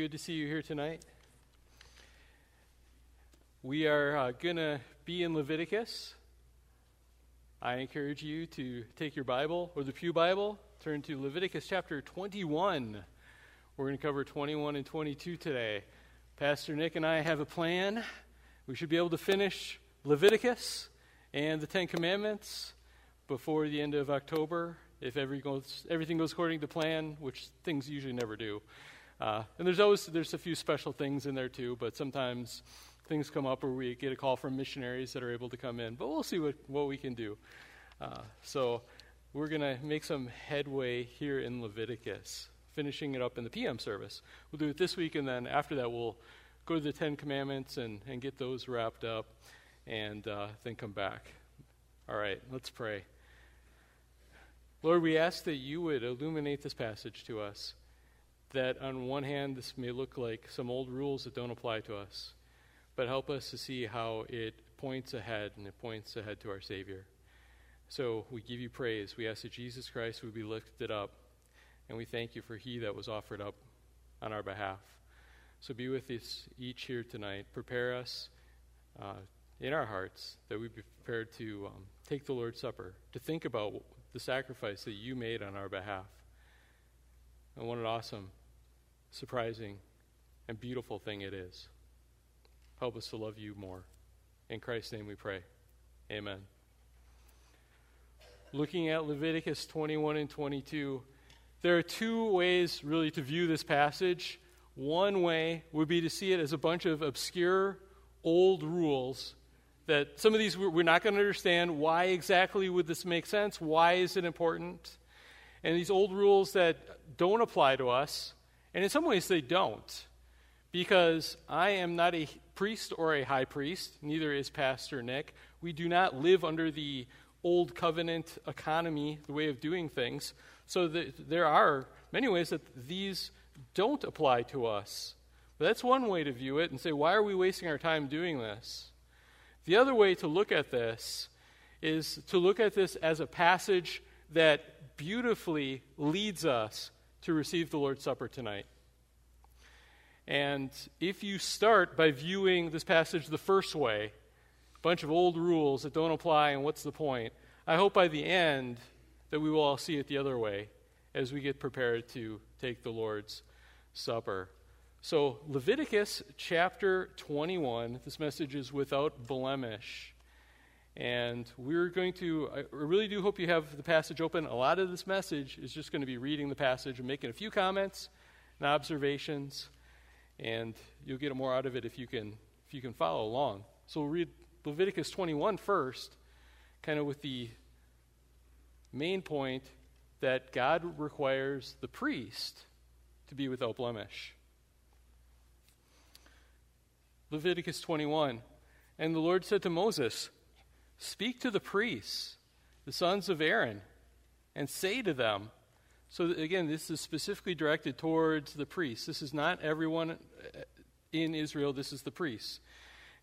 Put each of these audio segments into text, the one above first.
good to see you here tonight. We are uh, going to be in Leviticus. I encourage you to take your Bible or the Pew Bible, turn to Leviticus chapter 21. We're going to cover 21 and 22 today. Pastor Nick and I have a plan. We should be able to finish Leviticus and the Ten Commandments before the end of October if every goes, everything goes according to plan, which things usually never do. Uh, and there's always there's a few special things in there too, but sometimes things come up where we get a call from missionaries that are able to come in. But we'll see what, what we can do. Uh, so we're going to make some headway here in Leviticus, finishing it up in the PM service. We'll do it this week, and then after that, we'll go to the Ten Commandments and, and get those wrapped up, and uh, then come back. All right, let's pray. Lord, we ask that you would illuminate this passage to us that on one hand, this may look like some old rules that don't apply to us, but help us to see how it points ahead and it points ahead to our Savior. So we give you praise. We ask that Jesus Christ would be lifted up, and we thank you for He that was offered up on our behalf. So be with us each here tonight. Prepare us uh, in our hearts that we be prepared to um, take the Lord's Supper, to think about the sacrifice that you made on our behalf. And what an awesome surprising, and beautiful thing it is. Help us to love you more. In Christ's name we pray. Amen. Looking at Leviticus 21 and 22, there are two ways really to view this passage. One way would be to see it as a bunch of obscure old rules that some of these we're not going to understand. Why exactly would this make sense? Why is it important? And these old rules that don't apply to us and in some ways, they don't, because I am not a priest or a high priest, neither is Pastor Nick. We do not live under the old covenant economy, the way of doing things. So the, there are many ways that these don't apply to us. But that's one way to view it and say, why are we wasting our time doing this? The other way to look at this is to look at this as a passage that beautifully leads us to receive the Lord's Supper tonight. And if you start by viewing this passage the first way, a bunch of old rules that don't apply, and what's the point? I hope by the end that we will all see it the other way as we get prepared to take the Lord's Supper. So, Leviticus chapter 21, this message is without blemish. And we're going to, I really do hope you have the passage open. A lot of this message is just going to be reading the passage and making a few comments and observations. And you'll get more out of it if you can, if you can follow along. So we'll read Leviticus 21 first, kind of with the main point that God requires the priest to be without blemish. Leviticus 21. And the Lord said to Moses, Speak to the priests, the sons of Aaron, and say to them, so again, this is specifically directed towards the priests. This is not everyone uh, in Israel, this is the priests.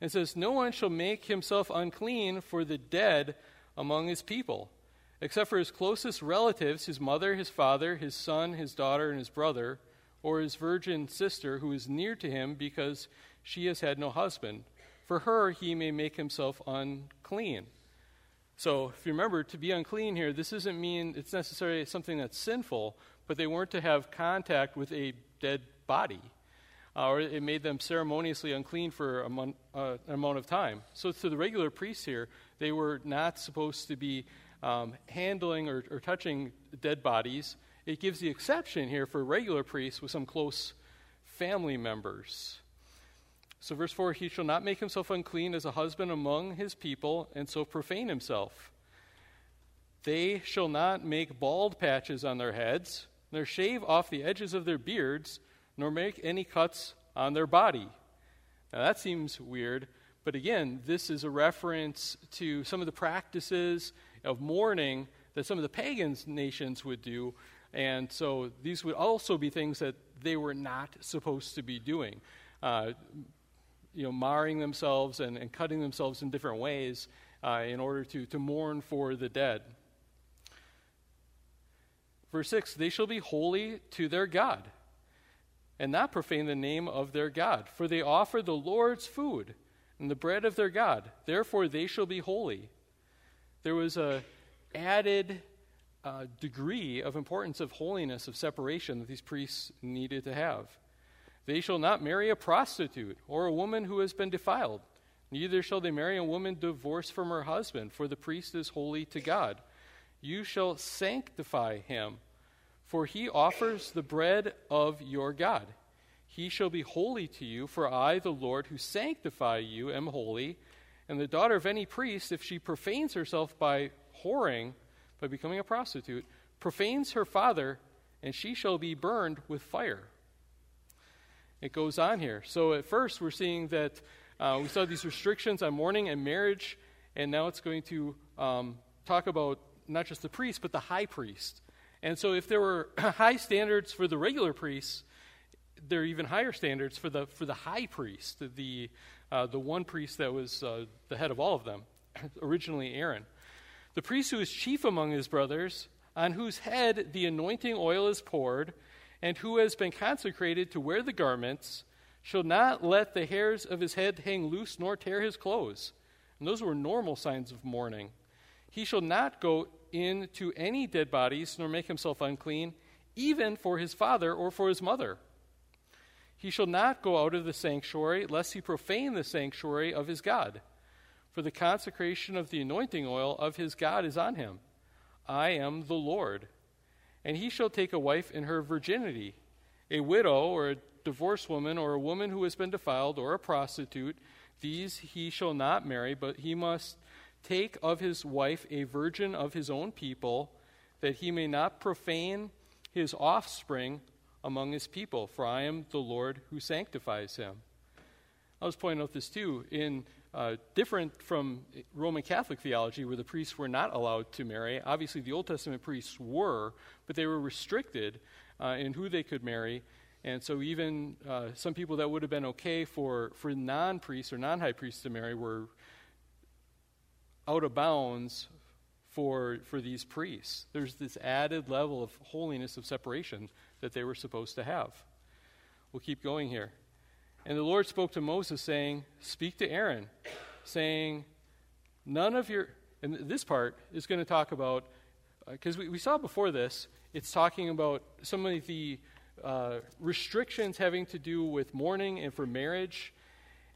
And it says, No one shall make himself unclean for the dead among his people, except for his closest relatives, his mother, his father, his son, his daughter, and his brother, or his virgin sister who is near to him because she has had no husband for her he may make himself unclean. So, if you remember, to be unclean here, this doesn't mean it's necessarily something that's sinful, but they weren't to have contact with a dead body. Uh, or it made them ceremoniously unclean for a mon- uh, an amount of time. So, to the regular priests here, they were not supposed to be um, handling or, or touching dead bodies. It gives the exception here for regular priests with some close family members. So, verse 4 He shall not make himself unclean as a husband among his people, and so profane himself. They shall not make bald patches on their heads, nor shave off the edges of their beards, nor make any cuts on their body. Now, that seems weird, but again, this is a reference to some of the practices of mourning that some of the pagan nations would do. And so these would also be things that they were not supposed to be doing. Uh, you know, marring themselves and, and cutting themselves in different ways uh, in order to, to mourn for the dead. Verse 6 They shall be holy to their God. and not profane the name of their God. For they offer the Lord's food and the bread of their God. Therefore they shall be holy. There was a added uh, degree of importance of holiness, of separation that these priests needed to have. They shall not marry a prostitute or a woman who has been defiled. Neither shall they marry a woman divorced from her husband, for the priest is holy to God. You shall sanctify him for he offers the bread of your God. He shall be holy to you, for I, the Lord, who sanctify you, am holy. And the daughter of any priest, if she profanes herself by whoring, by becoming a prostitute, profanes her father, and she shall be burned with fire. It goes on here. So at first, we're seeing that uh, we saw these restrictions on mourning and marriage, and now it's going to um, talk about not just the priest, but the high priest. And so, if there were high standards for the regular priests, there are even higher standards for the, for the high priest, the, uh, the one priest that was uh, the head of all of them, originally Aaron. The priest who is chief among his brothers, on whose head the anointing oil is poured, and who has been consecrated to wear the garments, shall not let the hairs of his head hang loose nor tear his clothes. And those were normal signs of mourning. He shall not go into any dead bodies, nor make himself unclean, even for his father or for his mother. He shall not go out of the sanctuary, lest he profane the sanctuary of his God. For the consecration of the anointing oil of his God is on him. I am the Lord. And he shall take a wife in her virginity, a widow or a divorced woman, or a woman who has been defiled, or a prostitute. These he shall not marry, but he must take of his wife a virgin of his own people, that he may not profane his offspring among his people, for I am the Lord who sanctifies him. I was pointing out this too, in uh, different from Roman Catholic theology, where the priests were not allowed to marry. Obviously, the Old Testament priests were, but they were restricted uh, in who they could marry. And so, even uh, some people that would have been okay for, for non priests or non high priests to marry were out of bounds for, for these priests. There's this added level of holiness of separation that they were supposed to have. We'll keep going here. And the Lord spoke to Moses, saying, Speak to Aaron, saying, None of your. And this part is going to talk about, because uh, we, we saw before this, it's talking about some of the uh, restrictions having to do with mourning and for marriage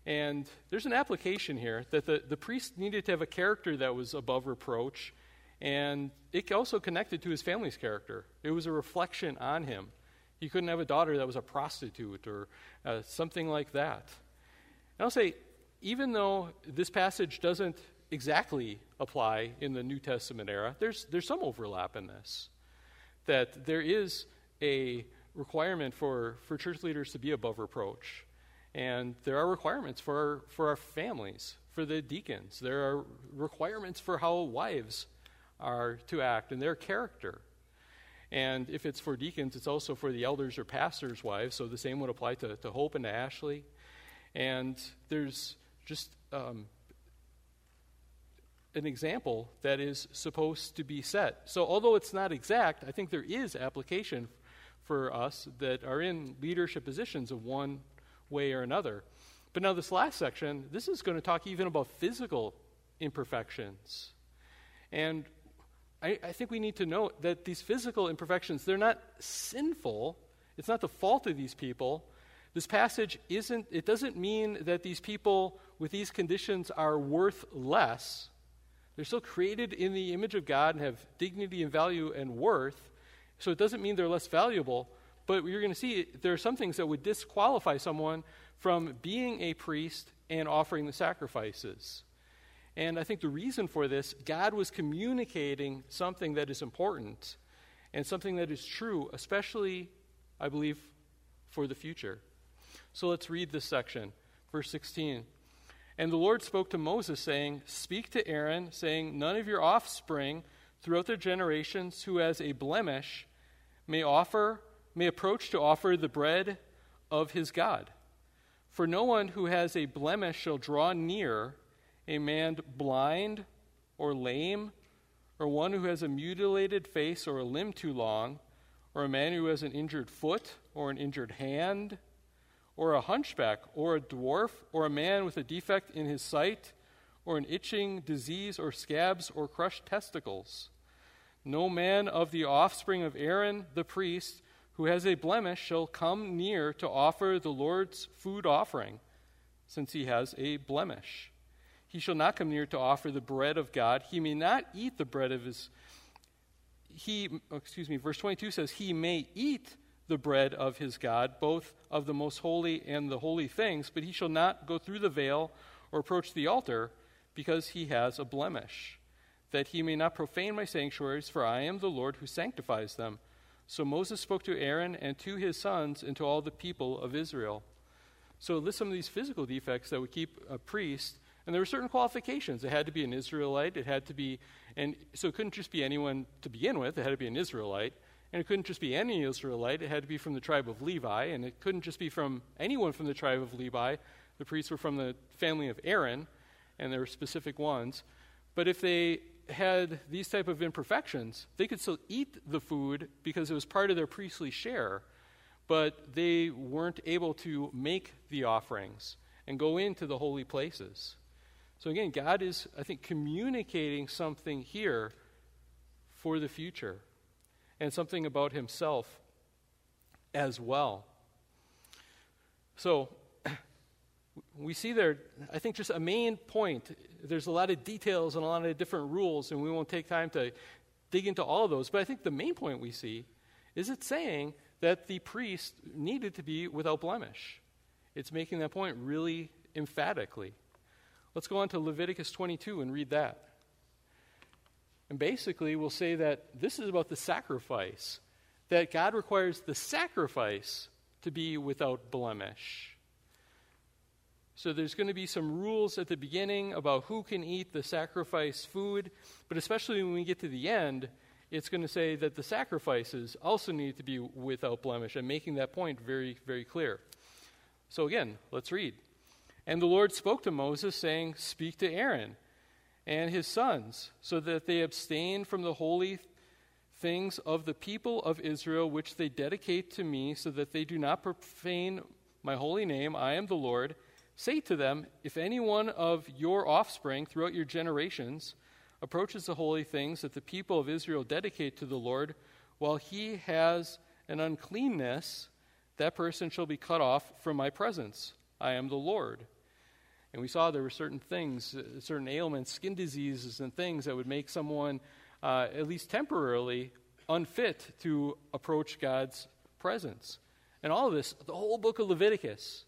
and there's an application here that the, the priest needed to have a character that was above reproach, and it also connected to his family's character. It was a reflection on him. He couldn't have a daughter that was a prostitute or uh, something like that. And I'll say, even though this passage doesn't exactly apply in the New Testament era, there's, there's some overlap in this. That there is a requirement for, for church leaders to be above reproach. And there are requirements for, for our families, for the deacons. There are requirements for how wives are to act and their character. And if it's for deacons, it's also for the elders or pastors' wives, so the same would apply to, to Hope and to Ashley. And there's just um, an example that is supposed to be set. So, although it's not exact, I think there is application for us that are in leadership positions of one way or another. But now, this last section, this is going to talk even about physical imperfections. And I, I, think we need to note that these physical imperfections, they're not sinful. It's not the fault of these people. This passage isn't, it doesn't mean that these people with these conditions are worth less. They're still created in the image of God and have dignity and value and worth. So it doesn't mean they're less valuable. But you're going to see there are some things that would disqualify someone from being a priest and offering the sacrifices. And I think the reason for this, God was communicating something that is important and something that is true, especially, I believe, for the future. So let's read this section, verse 16. And the Lord spoke to Moses, saying, Speak to Aaron, saying, None of your offspring throughout their generations who has a blemish may offer may approach to offer the bread of his God. For no one who has a blemish shall draw near a man blind or lame, or one who has a mutilated face or a limb too long, or a man who has an injured foot, or an injured hand, or a hunchback, or a dwarf, or a man with a defect in his sight, or an itching disease, or scabs, or crushed testicles. No man of the offspring of Aaron the priest who has a blemish shall come near to offer the Lord's food offering, since he has a blemish. He shall not come near to offer the bread of God. He may not eat the bread of his. He, oh, excuse me, verse 22 says, He may eat the bread of his God, both of the most holy and the holy things, but he shall not go through the veil or approach the altar because he has a blemish, that he may not profane my sanctuaries, for I am the Lord who sanctifies them. So Moses spoke to Aaron and to his sons and to all the people of Israel. So list some of these physical defects that would keep a priest, and there were certain qualifications. It had to be an Israelite. It had to be, and so it couldn't just be anyone to begin with. It had to be an Israelite. And it couldn't just be any Israelite, it had to be from the tribe of Levi, and it couldn't just be from anyone from the tribe of Levi. The priests were from the family of Aaron, and there were specific ones. But if they had these type of imperfections, they could still eat the food because it was part of their priestly share, but they weren't able to make the offerings and go into the holy places. So again, God is, I think, communicating something here for the future and something about himself as well. So, we see there, I think, just a main point. There's a lot of details and a lot of different rules, and we won't take time to dig into all of those. But I think the main point we see is it's saying that the priest needed to be without blemish. It's making that point really emphatically. Let's go on to Leviticus 22 and read that. And basically, we'll say that this is about the sacrifice, that God requires the sacrifice to be without blemish. So there's going to be some rules at the beginning about who can eat the sacrifice food, but especially when we get to the end, it's going to say that the sacrifices also need to be without blemish, and making that point very, very clear. So again, let's read. And the Lord spoke to Moses, saying, Speak to Aaron and his sons, so that they abstain from the holy things of the people of Israel, which they dedicate to me, so that they do not profane my holy name. I am the Lord. Say to them, If any one of your offspring throughout your generations approaches the holy things that the people of Israel dedicate to the Lord, while he has an uncleanness, that person shall be cut off from my presence. I am the Lord. And we saw there were certain things, uh, certain ailments, skin diseases, and things that would make someone, uh, at least temporarily, unfit to approach God's presence. And all of this, the whole book of Leviticus,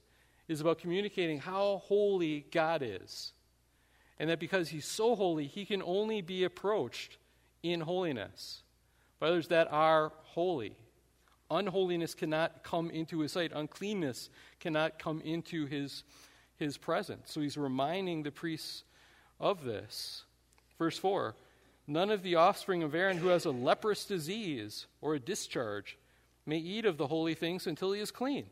is about communicating how holy God is. And that because He's so holy, He can only be approached in holiness by others that are holy. Unholiness cannot come into His sight, uncleanness cannot come into His his presence. So he's reminding the priests of this. Verse 4 None of the offspring of Aaron who has a leprous disease or a discharge may eat of the holy things until he is clean.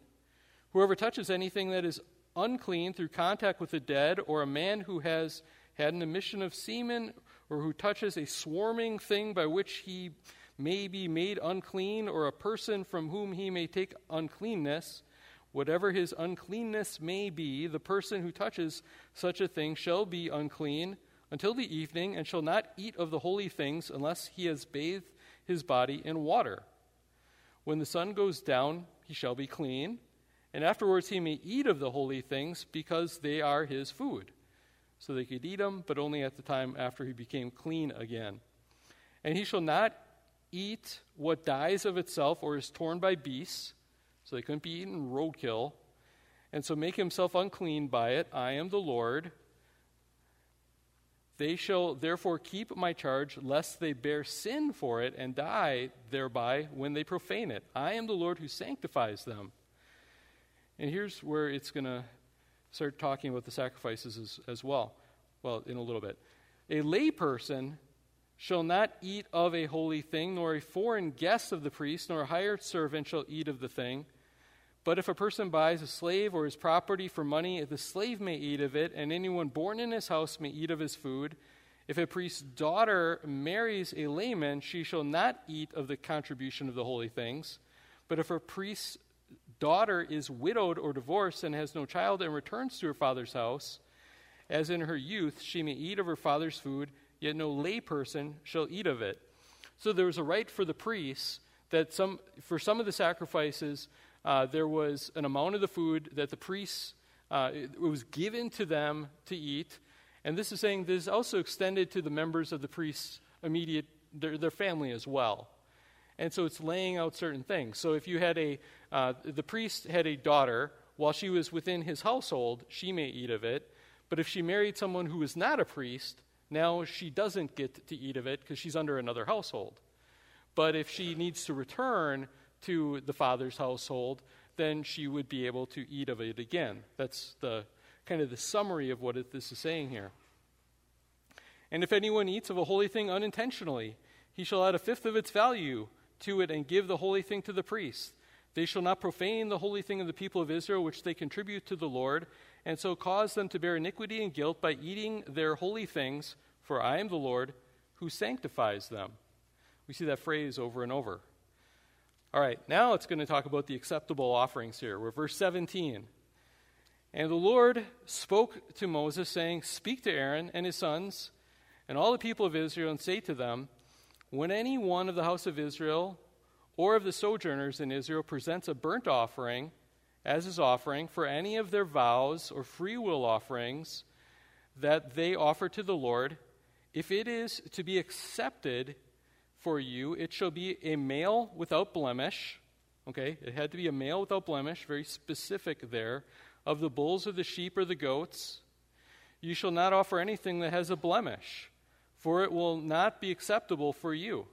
Whoever touches anything that is unclean through contact with the dead, or a man who has had an emission of semen, or who touches a swarming thing by which he may be made unclean, or a person from whom he may take uncleanness, Whatever his uncleanness may be, the person who touches such a thing shall be unclean until the evening, and shall not eat of the holy things unless he has bathed his body in water. When the sun goes down, he shall be clean, and afterwards he may eat of the holy things, because they are his food. So they could eat them, but only at the time after he became clean again. And he shall not eat what dies of itself or is torn by beasts so they couldn't be eaten roadkill. And so make himself unclean by it. I am the Lord. They shall therefore keep my charge, lest they bear sin for it and die thereby when they profane it. I am the Lord who sanctifies them. And here's where it's going to start talking about the sacrifices as, as well. Well, in a little bit. A layperson shall not eat of a holy thing, nor a foreign guest of the priest, nor a hired servant shall eat of the thing. But if a person buys a slave or his property for money, the slave may eat of it, and anyone born in his house may eat of his food. If a priest's daughter marries a layman, she shall not eat of the contribution of the holy things. But if a priest's daughter is widowed or divorced and has no child and returns to her father's house, as in her youth she may eat of her father's food, yet no layperson shall eat of it. So there was a right for the priests that some, for some of the sacrifices, uh, there was an amount of the food that the priests, uh, it was given to them to eat. And this is saying this is also extended to the members of the priest's immediate, their, their family as well. And so it's laying out certain things. So if you had a, uh, the priest had a daughter, while she was within his household, she may eat of it. But if she married someone who was not a priest, now she doesn't get to eat of it because she's under another household. But if she needs to return to the father's household, then she would be able to eat of it again. That's the kind of the summary of what it, this is saying here. And if anyone eats of a holy thing unintentionally, he shall add a fifth of its value to it and give the holy thing to the priest. They shall not profane the holy thing of the people of Israel, which they contribute to the Lord, and so cause them to bear iniquity and guilt by eating their holy things, for I am the Lord who sanctifies them. We see that phrase over and over. All right, now it's going to talk about the acceptable offerings here. We're verse 17. And the Lord spoke to Moses, saying, Speak to Aaron and his sons and all the people of Israel, and say to them, When any one of the house of Israel or of the sojourners in Israel presents a burnt offering as his offering for any of their vows or free will offerings that they offer to the Lord, if it is to be accepted for you, it shall be a male without blemish. Okay, it had to be a male without blemish, very specific there of the bulls or the sheep or the goats. You shall not offer anything that has a blemish, for it will not be acceptable for you.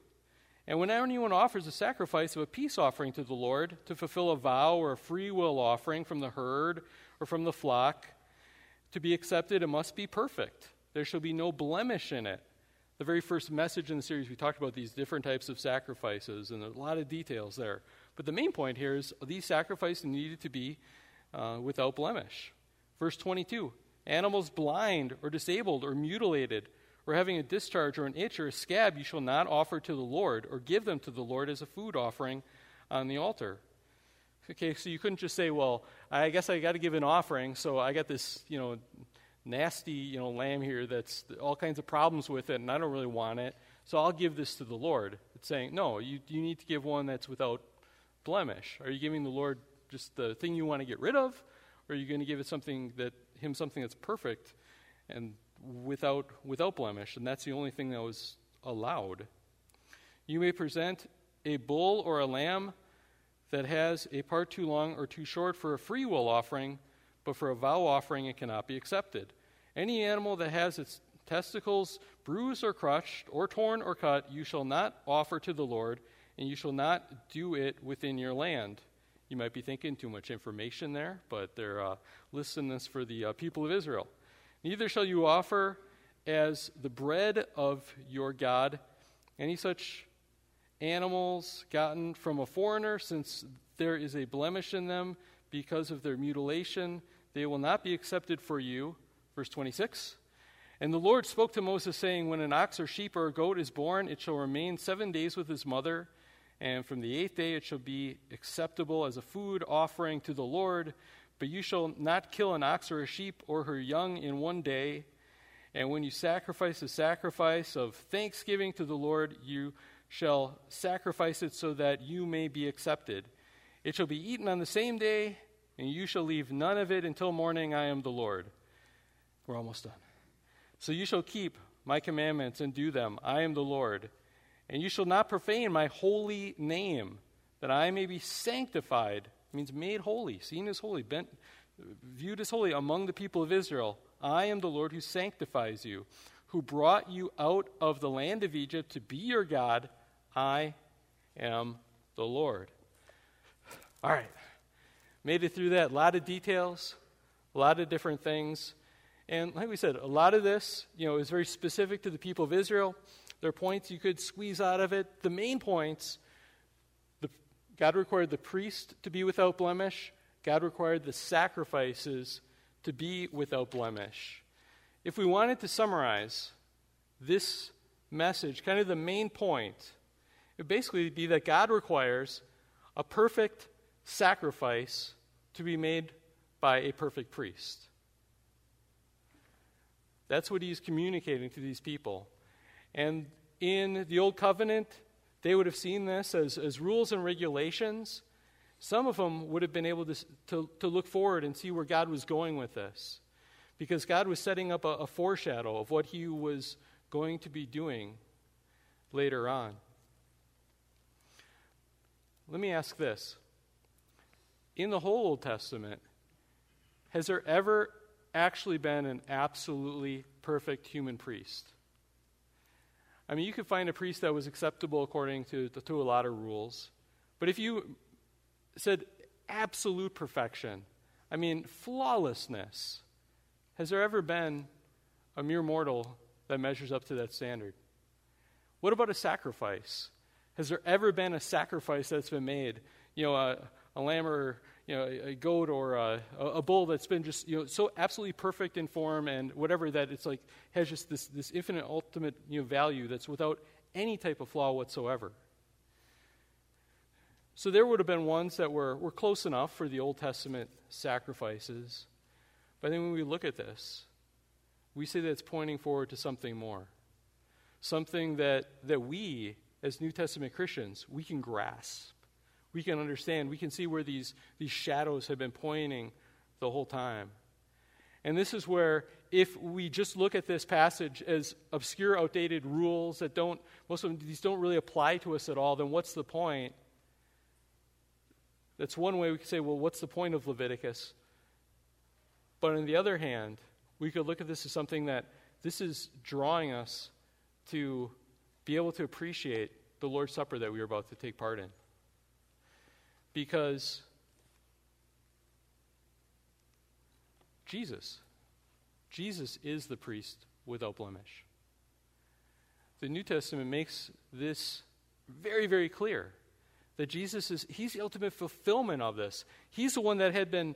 And when anyone offers a sacrifice of a peace offering to the Lord to fulfill a vow or a free will offering from the herd or from the flock, to be accepted, it must be perfect. There shall be no blemish in it. The very first message in the series, we talked about these different types of sacrifices, and there's a lot of details there. But the main point here is these sacrifices needed to be uh, without blemish. Verse 22 Animals blind or disabled or mutilated or having a discharge or an itch or a scab, you shall not offer to the Lord or give them to the Lord as a food offering on the altar. Okay, so you couldn't just say, well, I guess I got to give an offering, so I got this, you know, nasty, you know, lamb here that's all kinds of problems with it, and I don't really want it, so I'll give this to the Lord. It's saying, no, you, you need to give one that's without blemish. Are you giving the Lord just the thing you want to get rid of, or are you going to give it something that him something that's perfect and without without blemish? And that's the only thing that was allowed. You may present a bull or a lamb that has a part too long or too short for a free will offering, but for a vow offering it cannot be accepted. Any animal that has its testicles bruised or crushed, or torn or cut, you shall not offer to the Lord, and you shall not do it within your land. You might be thinking too much information there, but they're uh, listing this for the uh, people of Israel. Neither shall you offer as the bread of your God any such animals gotten from a foreigner, since there is a blemish in them because of their mutilation. They will not be accepted for you. Verse 26. And the Lord spoke to Moses, saying, When an ox or sheep or a goat is born, it shall remain seven days with his mother and from the eighth day it shall be acceptable as a food offering to the Lord. But you shall not kill an ox or a sheep or her young in one day. And when you sacrifice a sacrifice of thanksgiving to the Lord, you shall sacrifice it so that you may be accepted. It shall be eaten on the same day, and you shall leave none of it until morning. I am the Lord. We're almost done. So you shall keep my commandments and do them. I am the Lord. And you shall not profane my holy name, that I may be sanctified. It means made holy, seen as holy, bent, viewed as holy among the people of Israel. I am the Lord who sanctifies you, who brought you out of the land of Egypt to be your God. I am the Lord. All right. Made it through that. A lot of details, a lot of different things. And like we said, a lot of this, you know, is very specific to the people of Israel. There are points you could squeeze out of it. The main points God required the priest to be without blemish, God required the sacrifices to be without blemish. If we wanted to summarize this message, kind of the main point, it would basically be that God requires a perfect sacrifice to be made by a perfect priest. That's what he's communicating to these people. And in the Old Covenant, they would have seen this as, as rules and regulations. Some of them would have been able to, to, to look forward and see where God was going with this. Because God was setting up a, a foreshadow of what he was going to be doing later on. Let me ask this. In the whole Old Testament, has there ever actually been an absolutely perfect human priest? I mean, you could find a priest that was acceptable according to, to a lot of rules. But if you said absolute perfection, I mean, flawlessness, has there ever been a mere mortal that measures up to that standard? What about a sacrifice? Has there ever been a sacrifice that's been made? You know, a, a lamb or you know, a, goat or a, a, bull that's been just you know so absolutely perfect in form and whatever that it's like has just this this infinite ultimate you know value that's without any type of flaw whatsoever. So there would have been ones that were, were close enough for the Old Testament sacrifices. But then when we look at this, we see that it's pointing forward to something more. Something that, that we, as New Testament Christians, we can grasp we can understand, we can see where these, these shadows have been pointing the whole time. And this is where, if we just look at this passage as obscure, outdated rules that don't, most of these don't really apply to us at all, then what's the point? That's one way we could say, well, what's the point of Leviticus? But on the other hand, we could look at this as something that this is drawing us to be able to appreciate the Lord's Supper that we are about to take part in because Jesus, Jesus is the priest without blemish. The New Testament makes this very, very clear that Jesus is he's the ultimate fulfillment of this. He's the one that had been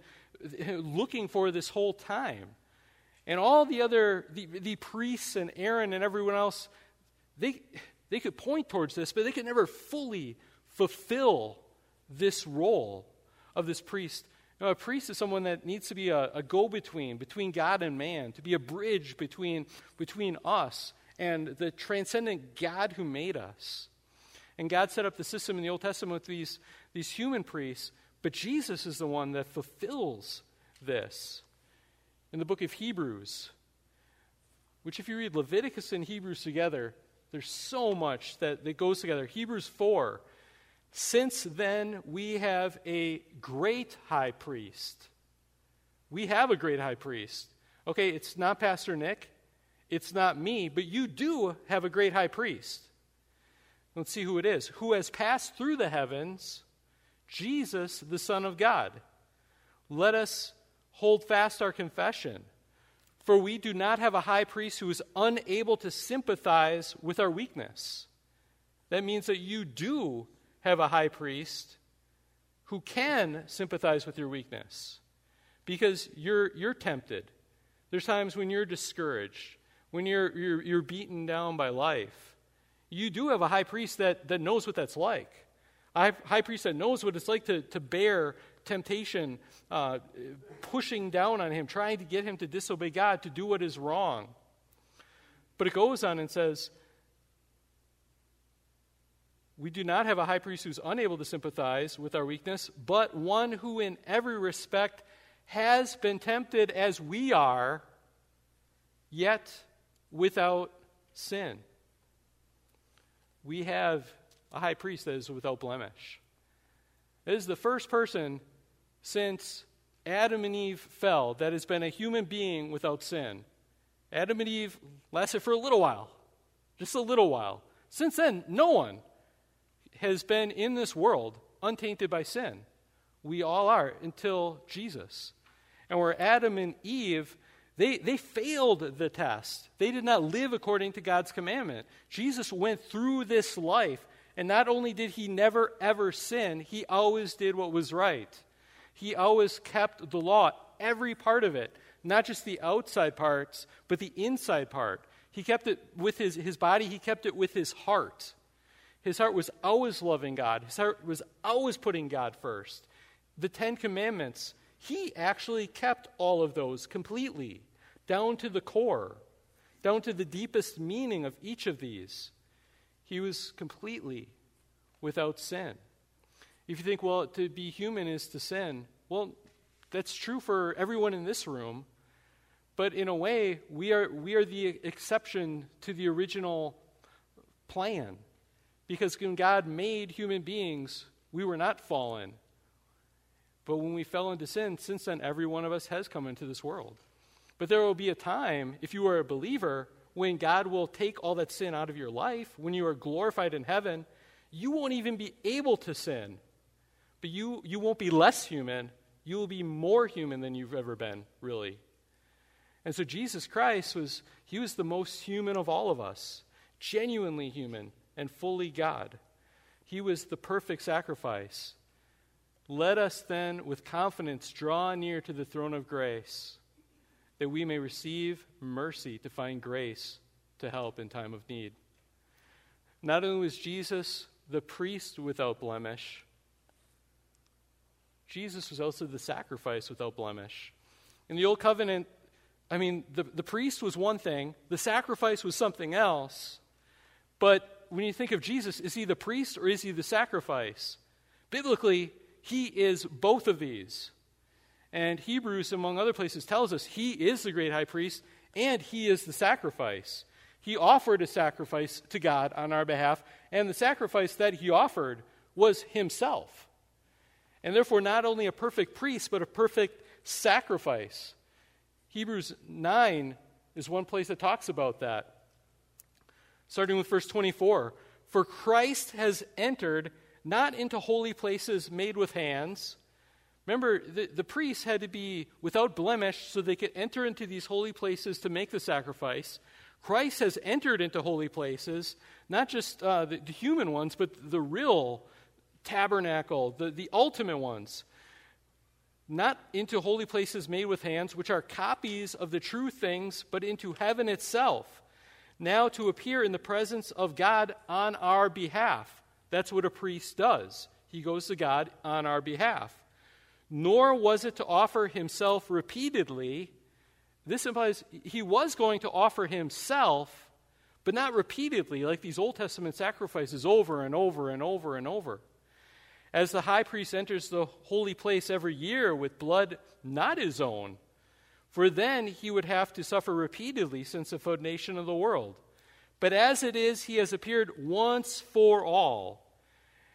looking for this whole time. And all the other the, the priests and Aaron and everyone else, they they could point towards this, but they could never fully fulfill this role of this priest. You know, a priest is someone that needs to be a, a go between, between God and man, to be a bridge between, between us and the transcendent God who made us. And God set up the system in the Old Testament with these, these human priests, but Jesus is the one that fulfills this. In the book of Hebrews, which, if you read Leviticus and Hebrews together, there's so much that, that goes together. Hebrews 4 since then, we have a great high priest. We have a great high priest. Okay, it's not Pastor Nick, it's not me, but you do have a great high priest. Let's see who it is. Who has passed through the heavens, Jesus, the Son of God. Let us hold fast our confession. For we do not have a high priest who is unable to sympathize with our weakness. That means that you do have a high priest who can sympathize with your weakness because you're, you're tempted. There's times when you're discouraged, when you're, you're, you're beaten down by life. You do have a high priest that, that knows what that's like. A high priest that knows what it's like to, to bear temptation, uh, pushing down on him, trying to get him to disobey God, to do what is wrong. But it goes on and says, we do not have a high priest who's unable to sympathize with our weakness, but one who, in every respect, has been tempted as we are, yet without sin. We have a high priest that is without blemish. This is the first person since Adam and Eve fell that has been a human being without sin. Adam and Eve lasted for a little while, just a little while. Since then, no one has been in this world untainted by sin. We all are until Jesus. And where Adam and Eve, they, they failed the test. They did not live according to God's commandment. Jesus went through this life, and not only did he never ever sin, he always did what was right. He always kept the law, every part of it, not just the outside parts, but the inside part. He kept it with his, his body, he kept it with his heart. His heart was always loving God. His heart was always putting God first. the Ten Commandments, he actually kept all of those completely, down to the core, down to the deepest meaning of each of these. He was completely without sin. If you think, well, to be human is to sin, well, that's true for everyone in this room. But in a way, we are, we are the exception to the original plan. Because when God made human beings, we were not fallen. But when we fell into sin, since then, every one of us has come into this world. But there will be a time, if you are a believer, when God will take all that sin out of your life, when you are glorified in heaven, you won't even be able to sin. But you, you won't be less human, you will be more human than you've ever been, really. And so Jesus Christ was, he was the most human of all of us, genuinely human and fully God. He was the perfect sacrifice. Let us then, with confidence, draw near to the throne of grace, that we may receive mercy to find grace to help in time of need. Not only was Jesus the priest without blemish, Jesus was also the sacrifice without blemish. In the Old Covenant, I mean, the, the priest was one thing, the sacrifice was something else. But when you think of Jesus, is he the priest or is he the sacrifice? Biblically, he is both of these. And Hebrews, among other places, tells us he is the great high priest and he is the sacrifice. He offered a sacrifice to God on our behalf, and the sacrifice that he offered was himself. And therefore, not only a perfect priest, but a perfect sacrifice. Hebrews 9 is one place that talks about that. Starting with verse 24 For Christ has entered not into holy places made with hands. Remember, the, the priests had to be without blemish so they could enter into these holy places to make the sacrifice. Christ has entered into holy places, not just uh, the, the human ones, but the real tabernacle, the, the ultimate ones. Not into holy places made with hands, which are copies of the true things, but into heaven itself, now to appear in the presence of God on our behalf. That's what a priest does. He goes to God on our behalf. Nor was it to offer himself repeatedly. This implies he was going to offer himself, but not repeatedly, like these Old Testament sacrifices over and over and over and over. As the high priest enters the holy place every year with blood not his own, for then he would have to suffer repeatedly since the foundation of the world. But as it is, he has appeared once for all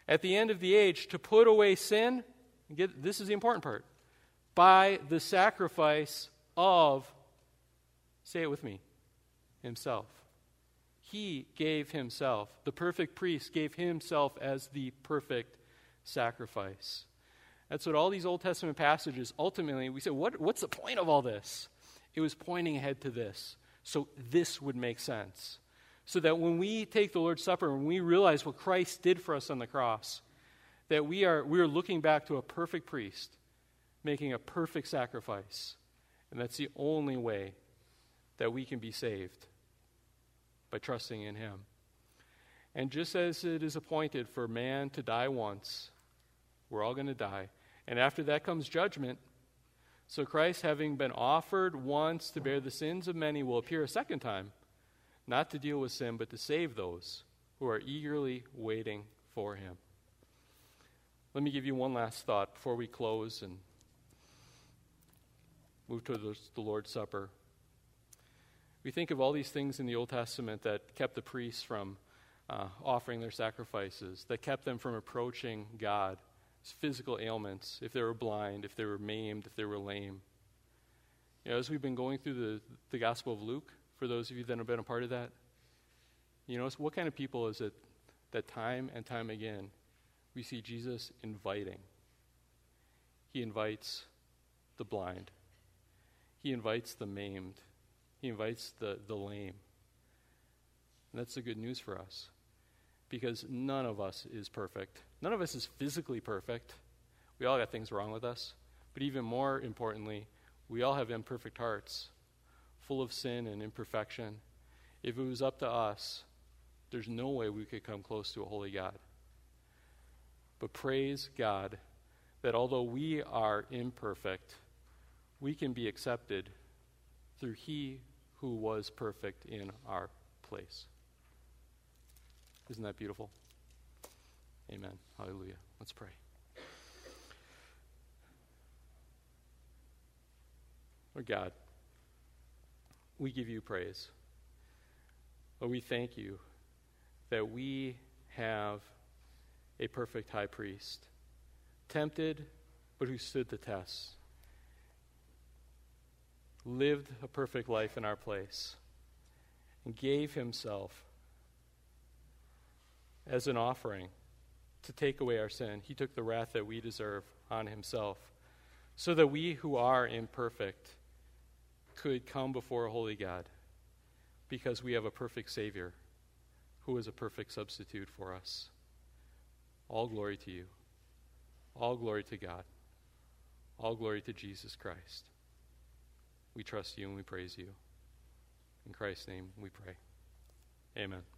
at the end of the age to put away sin. Get, this is the important part by the sacrifice of, say it with me, himself. He gave himself. The perfect priest gave himself as the perfect sacrifice. That's what all these Old Testament passages ultimately, we say, what, what's the point of all this? It was pointing ahead to this. So this would make sense. So that when we take the Lord's Supper, when we realize what Christ did for us on the cross, that we are, we are looking back to a perfect priest making a perfect sacrifice. And that's the only way that we can be saved by trusting in him. And just as it is appointed for man to die once, we're all going to die. And after that comes judgment. So Christ, having been offered once to bear the sins of many, will appear a second time, not to deal with sin, but to save those who are eagerly waiting for him. Let me give you one last thought before we close and move to the Lord's Supper. We think of all these things in the Old Testament that kept the priests from uh, offering their sacrifices, that kept them from approaching God physical ailments, if they were blind, if they were maimed, if they were lame. You know, as we've been going through the, the Gospel of Luke, for those of you that have been a part of that, you know, what kind of people is it that time and time again we see Jesus inviting? He invites the blind, he invites the maimed, he invites the, the lame. And that's the good news for us because none of us is perfect. None of us is physically perfect. We all got things wrong with us. But even more importantly, we all have imperfect hearts, full of sin and imperfection. If it was up to us, there's no way we could come close to a holy God. But praise God that although we are imperfect, we can be accepted through He who was perfect in our place. Isn't that beautiful? Amen. Hallelujah. Let's pray. Lord God, we give you praise. Lord, we thank you that we have a perfect high priest, tempted, but who stood the test, lived a perfect life in our place, and gave himself as an offering to take away our sin. He took the wrath that we deserve on himself, so that we who are imperfect could come before a holy God because we have a perfect Savior who is a perfect substitute for us. All glory to you. All glory to God. All glory to Jesus Christ. We trust you and we praise you. In Christ's name we pray. Amen.